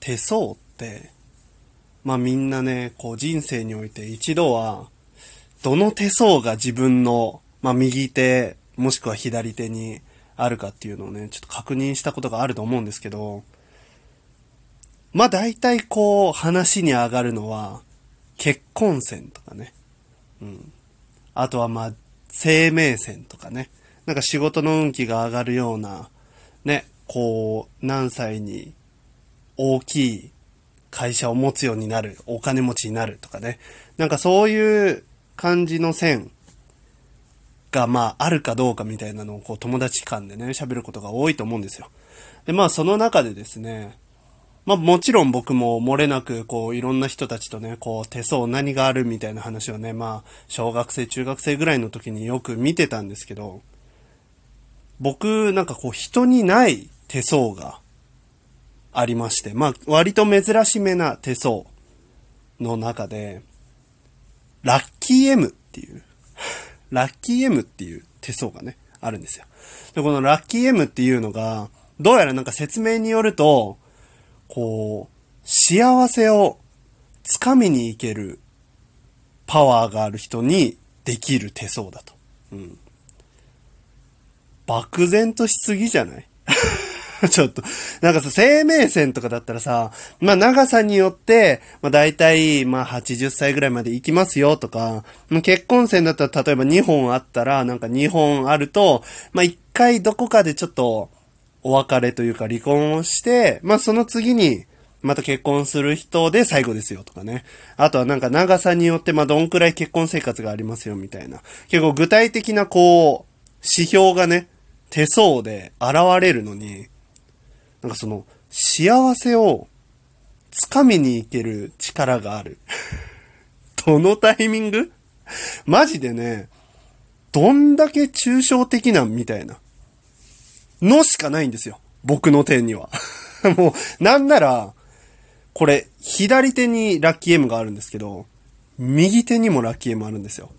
手相って、まあみんなね、こう人生において一度は、どの手相が自分の、まあ右手、もしくは左手にあるかっていうのをね、ちょっと確認したことがあると思うんですけど、まあ大体こう話に上がるのは、結婚線とかね。うん。あとはまあ、生命線とかね。なんか仕事の運気が上がるような、ね、こう、何歳に大きい会社を持つようになる、お金持ちになるとかね。なんかそういう感じの線がまああるかどうかみたいなのをこう友達間でね、喋ることが多いと思うんですよ。で、まあその中でですね、まあもちろん僕も漏れなくこういろんな人たちとね、こう手相何があるみたいな話をね、まあ小学生、中学生ぐらいの時によく見てたんですけど、僕なんかこう人にない手相がありまして、まあ割と珍しめな手相の中で、ラッキー M っていう ラッキー M っていう手相がね、あるんですよ。で、このラッキー M っていうのが、どうやらなんか説明によると、こう、幸せをつかみに行けるパワーがある人にできる手相だと。うん。漠然としすぎじゃない？ちょっと、なんかさ、生命線とかだったらさ、まあ長さによって、まあ大体、まあ80歳ぐらいまで行きますよとか、結婚線だったら例えば2本あったら、なんか2本あると、まあ1回どこかでちょっと、お別れというか離婚をして、まあその次に、また結婚する人で最後ですよとかね。あとはなんか長さによってまあどんくらい結婚生活がありますよみたいな。結構具体的なこう、指標がね、手相で現れるのに、なんかその、幸せを掴みに行ける力がある。どのタイミング？マジでね、どんだけ抽象的なんみたいな。のしかないんですよ。僕の手には。もう、なんなら、これ、左手にラッキー M があるんですけど、右手にもラッキー M あるんですよ。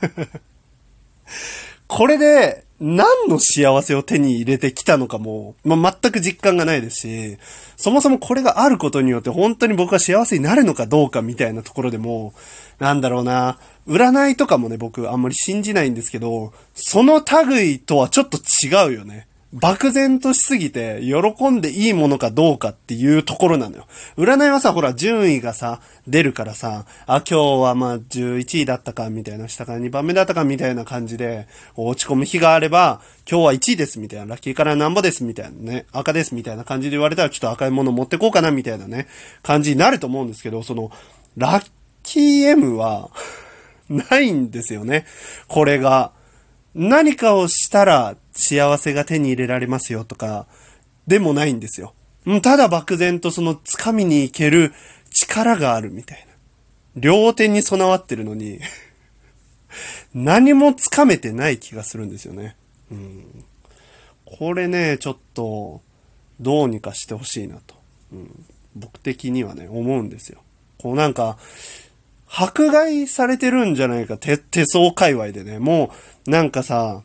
これで、何の幸せを手に入れてきたのかも、まあ、全く実感がないですし、そもそもこれがあることによって本当に僕は幸せになるのかどうかみたいなところでも、なんだろうな、占いとかもね、僕あんまり信じないんですけど、その類とはちょっと違うよね。漠然としすぎて、喜んでいいものかどうかっていうところなのよ。占いはさ、ほら、順位がさ、出るからさ、あ、今日はまあ11位だったか、みたいな、下から2番目だったか、みたいな感じで、落ち込む日があれば、今日は1位です、みたいな、ラッキーからなんぼです、みたいなね、赤です、みたいな感じで言われたら、ちょっと赤いもの持ってこうかな、みたいなね、感じになると思うんですけど、その、ラッキー M はないんですよね。これが。何かをしたら幸せが手に入れられますよとか、でもないんですよ。ただ漠然とその掴みに行ける力があるみたいな。両手に備わってるのに 何も掴めてない気がするんですよね。うん。これね、ちょっと、どうにかしてほしいなと。うん。僕的にはね、思うんですよ。こうなんか、迫害されてるんじゃないか、手、手相界隈でね。もう、なんかさ、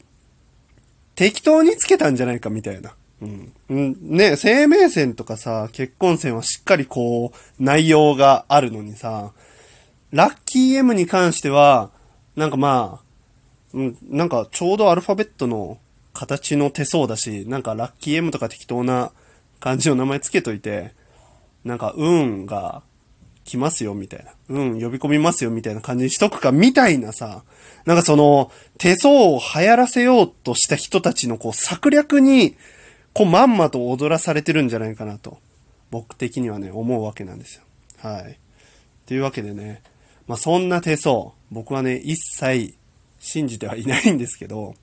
適当につけたんじゃないかみたいな。うん。うん、ね、生命線とかさ、結婚線はしっかりこう、内容があるのにさ、ラッキー M に関しては、なんかまあ、うん、なんかちょうどアルファベットの形の手相だし、なんかラッキー M とか適当な感じの名前つけといて、なんか運が来ますよ、みたいな。うん、呼び込みますよ、みたいな感じにしとくか、みたいなさ、なんかその、手相を流行らせようとした人たちのこう策略に、こうまんまと踊らされてるんじゃないかなと、僕的にはね、思うわけなんですよ。はい。というわけでね、まあそんな手相、僕はね、一切信じてはいないんですけど、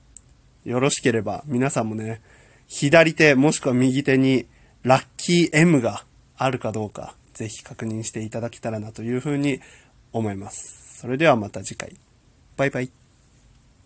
よろしければ皆さんもね、左手もしくは右手にラッキー M があるかどうか、ぜひ確認していただけたらなというふうに思います。それではまた次回。バイバイ。